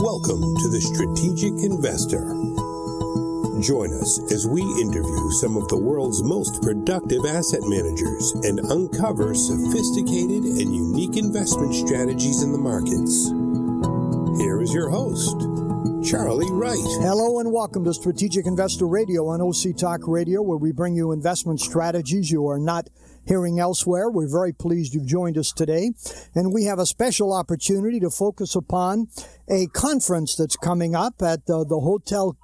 Welcome to the Strategic Investor. Join us as we interview some of the world's most productive asset managers and uncover sophisticated and unique investment strategies in the markets. Here is your host, Charlie Wright. Hello and welcome to Strategic Investor Radio on OC Talk Radio, where we bring you investment strategies you are not hearing elsewhere. We're very pleased you've joined us today. And we have a special opportunity to focus upon a conference that's coming up at the, the Hotel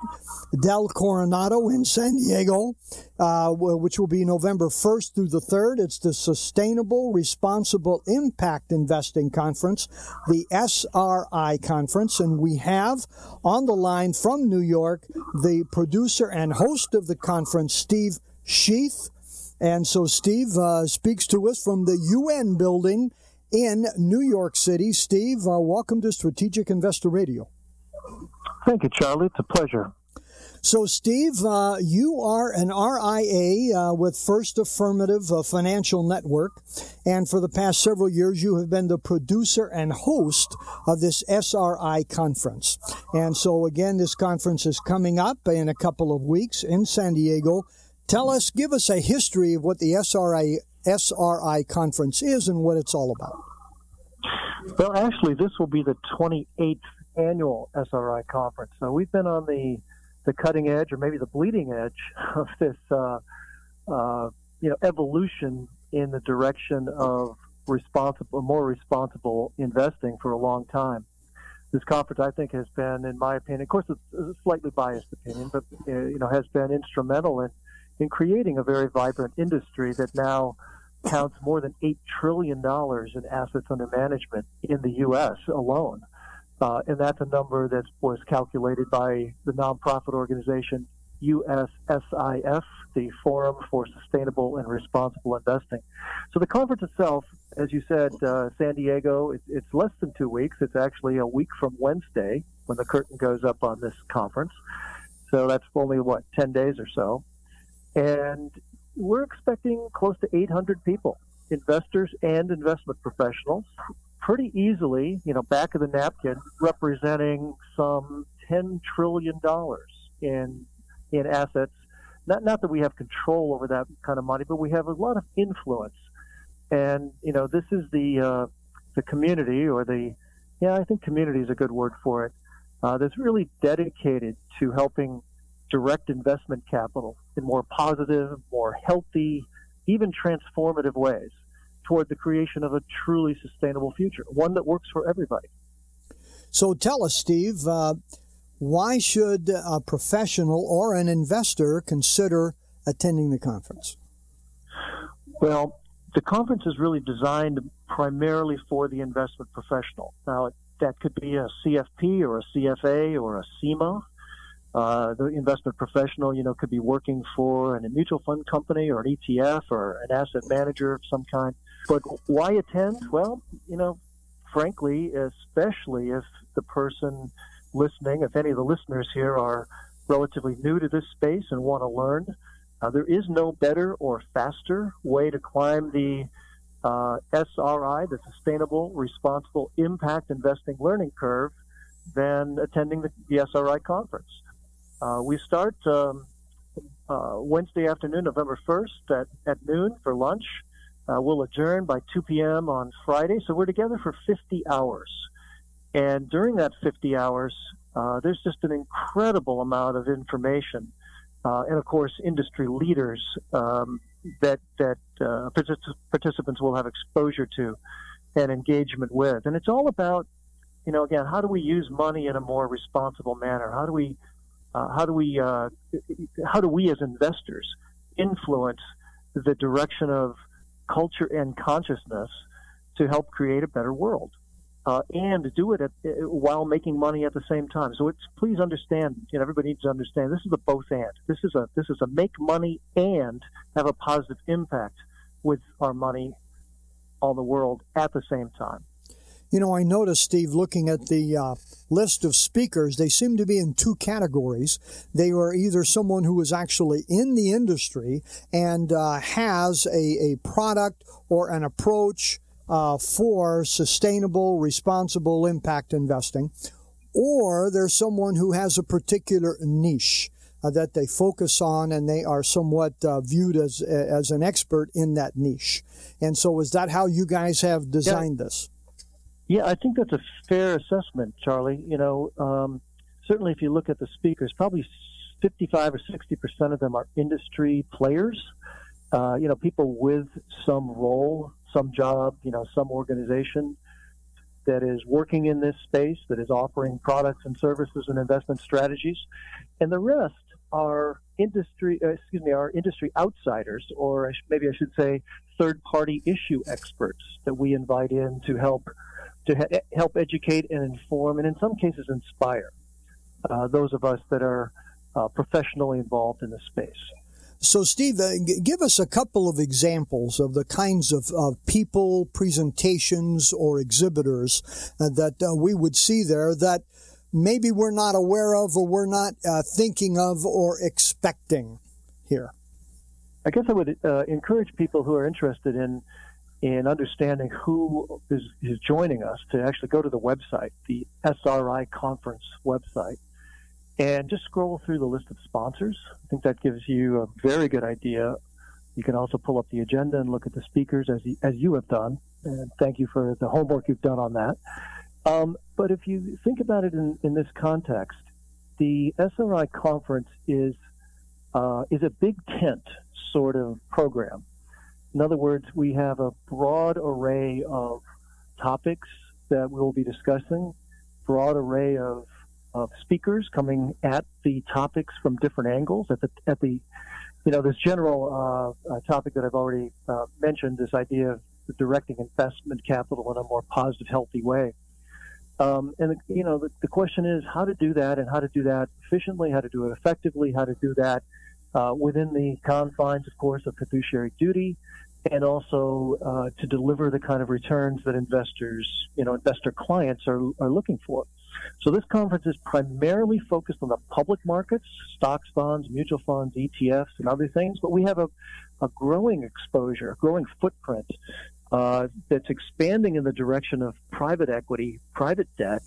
Del Coronado in San Diego, uh, which will be November 1st through the 3rd. It's the Sustainable Responsible Impact Investing Conference, the SRI Conference. And we have on the line from New York the producer and host of the conference, Steve Schueth. And so Steve uh, speaks to us from the UN building in New York City. Steve, uh, welcome to Strategic Investor Radio. Thank you, Charlie. It's a pleasure. So, Steve, uh, you are an RIA uh, with First Affirmative uh, Financial Network, and for the past several years, you have been the producer and host of this SRI conference. And so, again, this conference is coming up in a couple of weeks in San Diego. Tell us, give us a history of what the SRI, SRI conference is and what it's all about. Well, actually, this will be the 28th annual SRI conference. So we've been on the the cutting edge, or maybe the bleeding edge, of this, uh, uh, you know, evolution in the direction of responsible, more responsible investing for a long time. This conference, I think, has been, in my opinion, of course, it's a slightly biased opinion, but uh, you know, has been instrumental in in creating a very vibrant industry that now counts more than $8 trillion in assets under management in the U.S. alone. Uh, and that's a number that was calculated by the nonprofit organization USSIF, the Forum for Sustainable and Responsible Investing. So the conference itself, as you said, uh, San Diego, it, it's less than two weeks. It's actually a week from Wednesday when the curtain goes up on this conference. So that's only, what, 10 days or so. And we're expecting close to 800 people, investors and investment professionals, pretty easily, you know, back of the napkin, representing some $10 trillion in, in assets. Not, not that we have control over that kind of money, but we have a lot of influence. And, you know, this is the, uh, the community or the, yeah, I think community is a good word for it, uh, that's really dedicated to helping direct investment capital in more positive, more healthy, even transformative ways toward the creation of a truly sustainable future, one that works for everybody. So tell us, Steve, uh, why should a professional or an investor consider attending the conference? Well, the conference is really designed primarily for the investment professional. Now, that could be a CFP or a CFA or a CIMA uh, the investment professional, you know, could be working for an, a mutual fund company or an ETF or an asset manager of some kind. But why attend? Well, you know, frankly, especially if the person listening, if any of the listeners here are relatively new to this space and want to learn, uh, there is no better or faster way to climb the uh, SRI, the Sustainable Responsible Impact Investing Learning Curve, than attending the, the SRI conference. Uh, we start um, uh, Wednesday afternoon, November 1st at, at noon for lunch. Uh, we'll adjourn by 2 p.m. on Friday. So we're together for 50 hours. And during that 50 hours, uh, there's just an incredible amount of information. Uh, and of course, industry leaders um, that, that participants will have exposure to and engagement with. And it's all about, you know, again, how do we use money in a more responsible manner? How do we uh, how do we uh, how do we as investors influence the direction of culture and consciousness to help create a better world uh, and do it at, uh, while making money at the same time. So it's please understand, you know, everybody needs to understand this is a both and. This is a this is a make money and have a positive impact with our money on the world at the same time. You know, I noticed, Steve, looking at the uh, list of speakers, they seem to be in two categories. They are either someone who is actually in the industry and uh, has a, a product or an approach uh, for sustainable, responsible impact investing, or there's someone who has a particular niche uh, that they focus on and they are somewhat uh, viewed as as an expert in that niche. And so, is that how you guys have designed yeah. this? Yeah, I think that's a fair assessment, Charlie. You know, um, certainly if you look at the speakers, probably 55 or 60 percent of them are industry players. Uh, you know, people with some role, some job, you know, some organization that is working in this space, that is offering products and services and investment strategies, and the rest are industry, uh, excuse me, are industry outsiders, or maybe I should say, third-party issue experts that we invite in to help to ha- help educate and inform, and in some cases inspire uh, those of us that are uh, professionally involved in the space. So, Steve, uh, g- give us a couple of examples of the kinds of, of people, presentations, or exhibitors uh, that uh, we would see there that maybe we're not aware of or we're not uh, thinking of or expecting here. I guess I would uh, encourage people who are interested in in understanding who is, is joining us to actually go to the website, the SRI conference website, and just scroll through the list of sponsors. I think that gives you a very good idea. You can also pull up the agenda and look at the speakers as you, as you have done. And thank you for the homework you've done on that. Um, but if you think about it in, in this context, the SRI conference is uh, is a big tent sort of program. In other words, we have a broad array of topics that we'll be discussing, broad array of of speakers coming at the topics from different angles. At the at the you know this general uh, uh, topic that I've already uh, mentioned, this idea of directing investment capital in a more positive, healthy way. Um, and you know the, the, question is how to do that and how to do that efficiently, how to do it effectively, how to do that uh, within the confines, of course, of fiduciary duty, and also uh, to deliver the kind of returns that investors, you know, investor clients are, are looking for. So this conference is primarily focused on the public markets, stocks, bonds, mutual funds, ETFs, and other things. But we have a, a growing exposure, a growing footprint uh, that's expanding in the direction of private equity, private debt,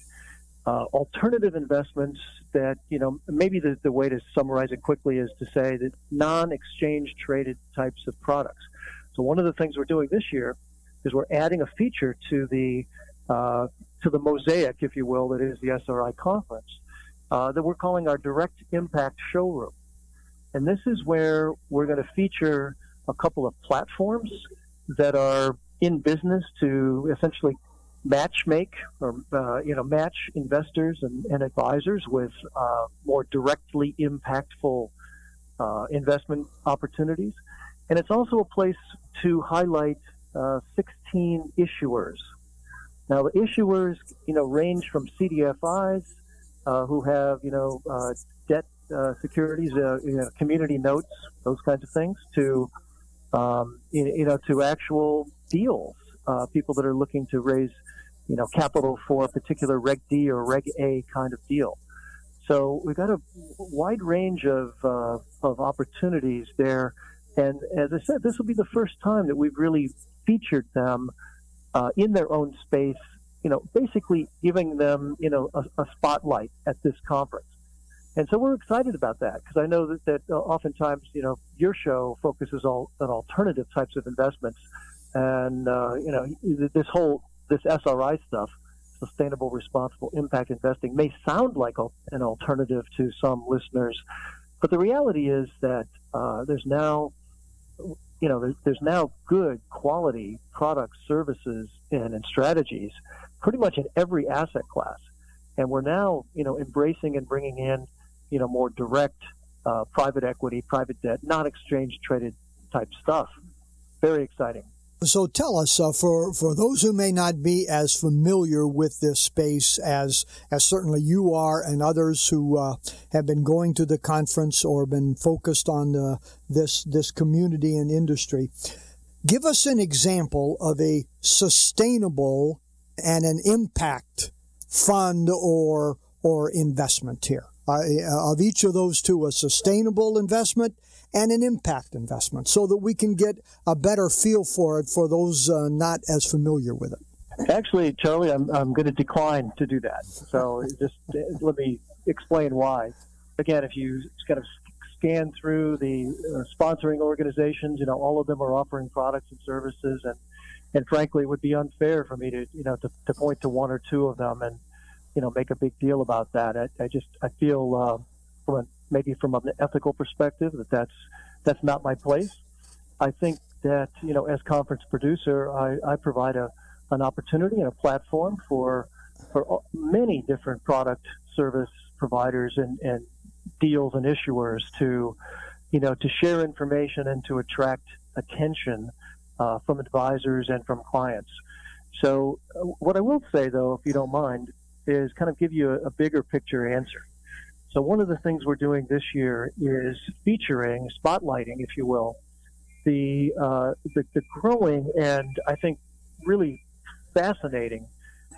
uh, alternative investments that, you know, maybe the, the way to summarize it quickly is to say that non-exchange traded types of products. So one of the things we're doing this year is we're adding a feature to the uh, to the mosaic, if you will, that is the SRI conference, uh, that we're calling our direct impact showroom. And this is where we're going to feature a couple of platforms that are in business to essentially match make or uh, you know match investors and, and advisors with uh, more directly impactful uh, investment opportunities, and it's also a place to highlight uh, 16 issuers now, the issuers, you know, range from CDFIs uh, who have, you know, uh, debt uh, securities, uh, you know, community notes, those kinds of things, to, um, you, know, to actual deals. Uh, people that are looking to raise, you know, capital for a particular Reg D or Reg A kind of deal. So we've got a wide range of of opportunities there, and as I said, this will be the first time that we've really featured them uh, in their own space, you know, basically giving them, you know, a, a spotlight at this conference. And so we're excited about that because I know that, that uh, oftentimes, you know, your show focuses all, on alternative types of investments. And, uh, you know, this whole, this SRI stuff, sustainable responsible impact investing may sound like an alternative to some listeners. But the reality is that uh, there's now you know, there's, now good quality products, services, and, and strategies pretty much in every asset class. And we're now, you know, embracing and bringing in, you know, more direct uh, private equity, private debt, non exchange traded type stuff. Very exciting. So tell us, uh, for for those who may not be as familiar with this space as as certainly you are, and others who uh, have been going to the conference or been focused on uh, this this community and industry, give us an example of a sustainable and an impact fund or or investment here. Uh, of each of those two, a sustainable investment and an impact investment so that we can get a better feel for it for those uh, not as familiar with it. Actually, Charlie, I'm, I'm going to decline to do that. So just let me explain why. Again, if you kind of scan through the uh, sponsoring organizations, you know, all of them are offering products and services, and and frankly, it would be unfair for me to you know to, to point to one or two of them and you know make a big deal about that. I, I just I feel uh, from a, maybe from an ethical perspective that that's that's not my place. I think that you know as conference producer, I, I provide a an opportunity and a platform for for many different product service providers and, and deals and issuers to you know to share information and to attract attention uh, from advisors and from clients. So uh, what I will say though, if you don't mind, is kind of give you a, a bigger picture answer. So one of the things we're doing this year is featuring, spotlighting, if you will, the, uh, the, the growing and I think really fascinating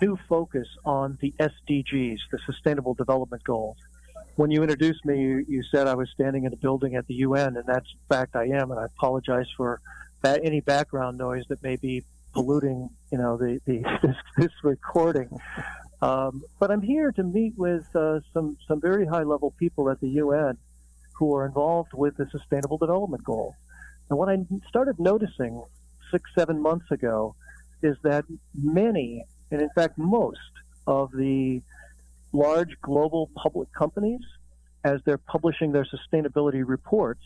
new focus on the SDGs, the Sustainable Development Goals. When you introduced me, you, you said I was standing in a building at the UN, and that's in fact I am, and I apologize for that, any background noise that may be polluting, you know, the, the this, this recording. Um, but I'm here to meet with uh, some some very high level people at the UN who are involved with the Sustainable Development Goals. And what I started noticing six seven months ago is that many, and in fact most, of the large global public companies, as they're publishing their sustainability reports,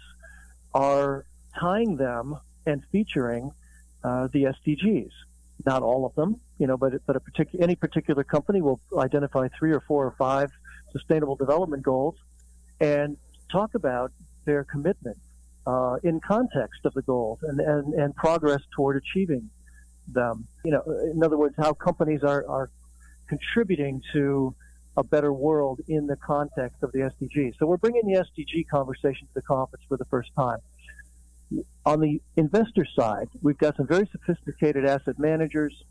are tying them and featuring uh, the SDGs. Not all of them, you know, but but a particular any particular company will identify three or four or five sustainable development goals and talk about their commitment uh, in context of the goals and, and, and progress toward achieving them. You know, in other words, how companies are, are contributing to a better world in the context of the SDG. So we're bringing the SDG conversation to the conference for the first time. On the investor side, we've got some very sophisticated asset managers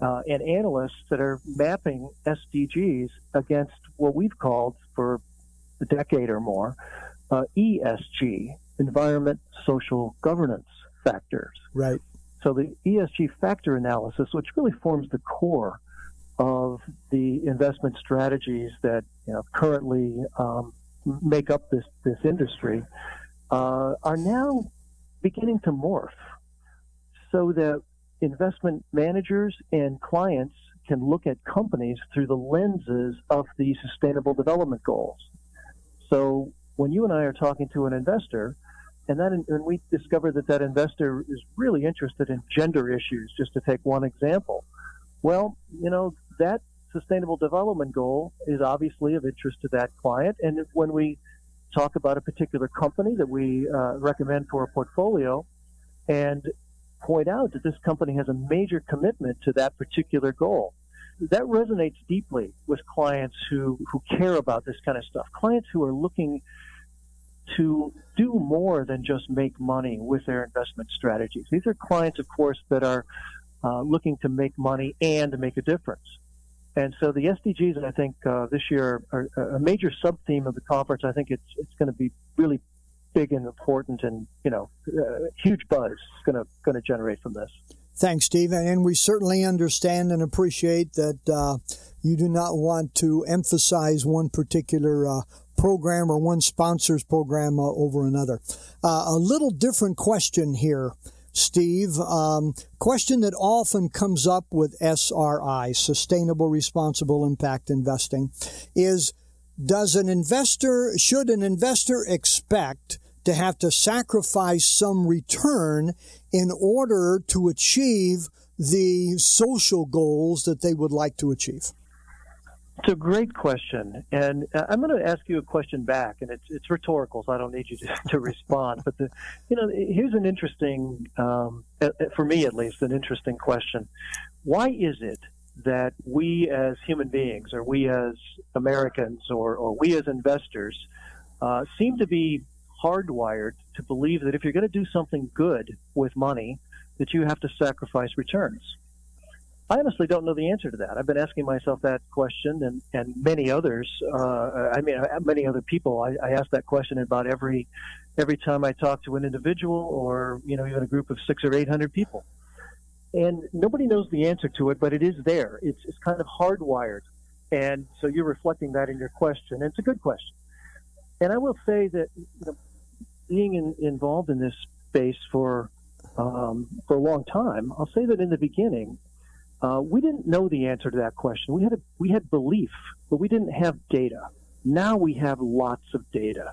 uh, and analysts that are mapping SDGs against what we've called for a decade or more uh, ESG, environment, social governance factors. Right. So the ESG factor analysis, which really forms the core of the investment strategies that you know, currently um, make up this this industry, uh, are now beginning to morph, so that investment managers and clients can look at companies through the lenses of the Sustainable Development Goals. So when you and I are talking to an investor, and then and we discover that that investor is really interested in gender issues, just to take one example. Well, you know, that sustainable development goal is obviously of interest to that client. And when we talk about a particular company that we uh, recommend for a portfolio and point out that this company has a major commitment to that particular goal, that resonates deeply with clients who, who care about this kind of stuff. Clients who are looking to do more than just make money with their investment strategies. These are clients, of course, that are uh, looking to make money and make a difference. And so the SDGs, I think, uh, this year are, a major sub theme of the conference. I think it's it's going to be really big and important, and you know, uh, huge buzz is going to going to generate from this. Thanks, Steve, and we certainly understand and appreciate that uh, you do not want to emphasize one particular uh, program or one sponsor's program uh, over another. Uh, a little different question here. Steve, um, question that often comes up with SRI, Sustainable Responsible Impact Investing, is does an investor, should an investor expect to have to sacrifice some return in order to achieve the social goals that they would like to achieve? It's a great question, and uh, I'm going to ask you a question back, and it's it's rhetorical, so I don't need you to, to respond. But the, you know, here's an interesting, um, for me at least, an interesting question. Why is it that we as human beings, or we as Americans, or or we as investors, uh, seem to be hardwired to believe that if you're going to do something good with money, that you have to sacrifice returns? I honestly don't know the answer to that. I've been asking myself that question, and, and many others. Uh, I mean, uh, many other people. I, I ask that question about every every time I talk to an individual, or you know, even a group of six or eight hundred people. and nobody knows the answer to it, but it is there. It's, it's kind of hardwired. And so you're reflecting that in your question. And it's a good question. And I will say that you know, being in, involved in this space for um, for a long time, I'll say that in the beginning, uh, we didn't know the answer to that question. We had a, we had belief, but we didn't have data. Now we have lots of data.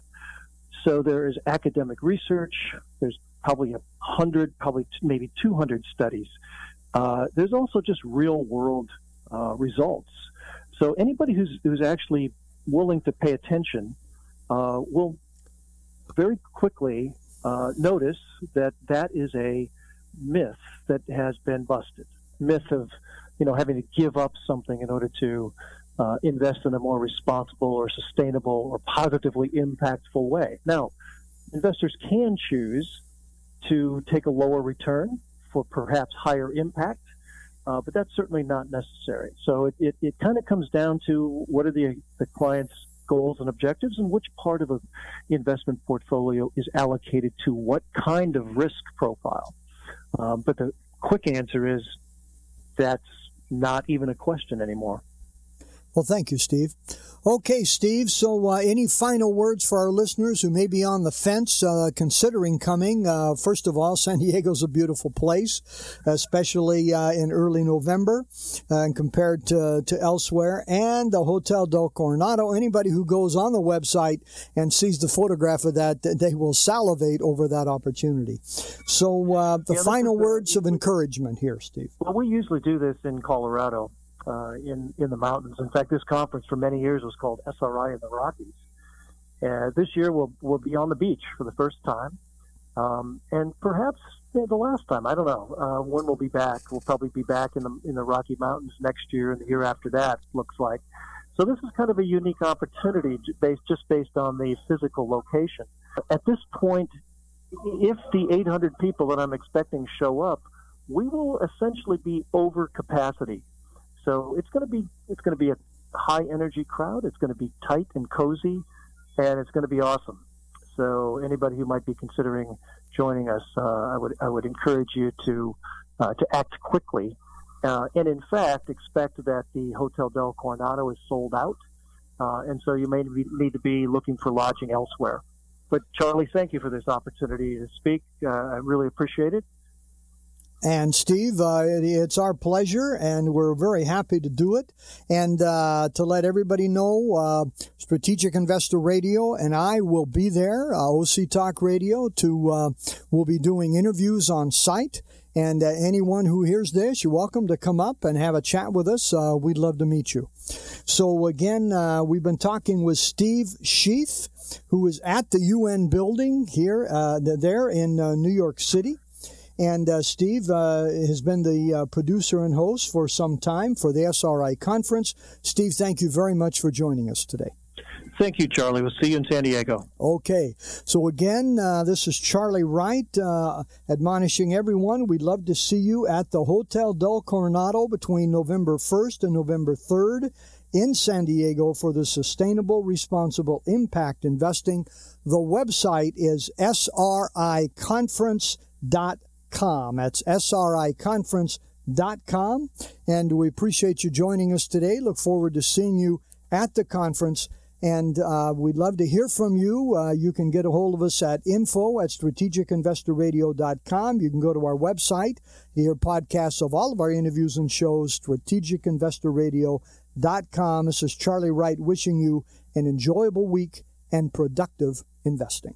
So there is academic research. There's probably a hundred, probably t- maybe 200 studies. Uh, there's also just real world uh, results. So anybody who's who's actually willing to pay attention uh, will very quickly uh, notice that that is a myth that has been busted. Myth of, you know, having to give up something in order to uh, invest in a more responsible or sustainable or positively impactful way. Now, investors can choose to take a lower return for perhaps higher impact, uh, but that's certainly not necessary. So it, it, it kind of comes down to what are the, the client's goals and objectives and which part of the investment portfolio is allocated to what kind of risk profile. Um, but the quick answer is that's not even a question anymore. Well, thank you, Steve. Okay, Steve. So, uh, any final words for our listeners who may be on the fence, uh, considering coming? Uh, first of all, San Diego's a beautiful place, especially uh, in early November, uh, compared to, to elsewhere. And the Hotel del Coronado. Anybody who goes on the website and sees the photograph of that, they will salivate over that opportunity. So, uh, the yeah, final words of encouragement here, Steve. Well, we usually do this in Colorado uh, in in the mountains. In fact, this conference for many years was called SRI in the Rockies. And this year we'll we'll be on the beach for the first time, um, and perhaps the last time. I don't know uh, when we'll be back. We'll probably be back in the in the Rocky Mountains next year and the year after that. Looks like. So this is kind of a unique opportunity based just based on the physical location. At this point, if the 800 people that I'm expecting show up, we will essentially be over capacity so it's going to be it's going to be a high energy crowd. It's going to be tight and cozy, and it's going to be awesome. So anybody who might be considering joining us, uh, I would I would encourage you to uh, to act quickly, uh, and in fact expect that the Hotel del Coronado is sold out, uh, and so you may need to be looking for lodging elsewhere. But Charlie, thank you for this opportunity to speak. Uh, I really appreciate it, and Steve, uh, it's our pleasure, and we're very happy to do it. And uh, to let everybody know, uh, Strategic Investor Radio and I will be there, uh, OC Talk Radio, to uh, we'll be doing interviews on site. And uh, anyone who hears this, you're welcome to come up and have a chat with us. we'd love to meet you. So again, we've been talking with Steve Schueth, who is at the UN building here, there in New York City. And uh, Steve uh, has been the uh, producer and host for some time for the SRI conference. Steve, thank you very much for joining us today. Thank you, Charlie. We'll see you in San Diego. Okay. So, again, uh, this is Charlie Wright uh, admonishing everyone. We'd love to see you at the Hotel del Coronado between November 1st and November 3rd in San Diego for the Sustainable Responsible Impact Investing. The website is sriconference.com sriconference.com. That's sriconference.com. And we appreciate you joining us today. Look forward to seeing you at the conference. And uh, we'd love to hear from you. Uh, you can get a hold of us at info at strategicinvestorradio.com. You can go to our website, hear podcasts of all of our interviews and shows, strategicinvestorradio.com. This is Charlie Wright wishing you an enjoyable week and productive investing.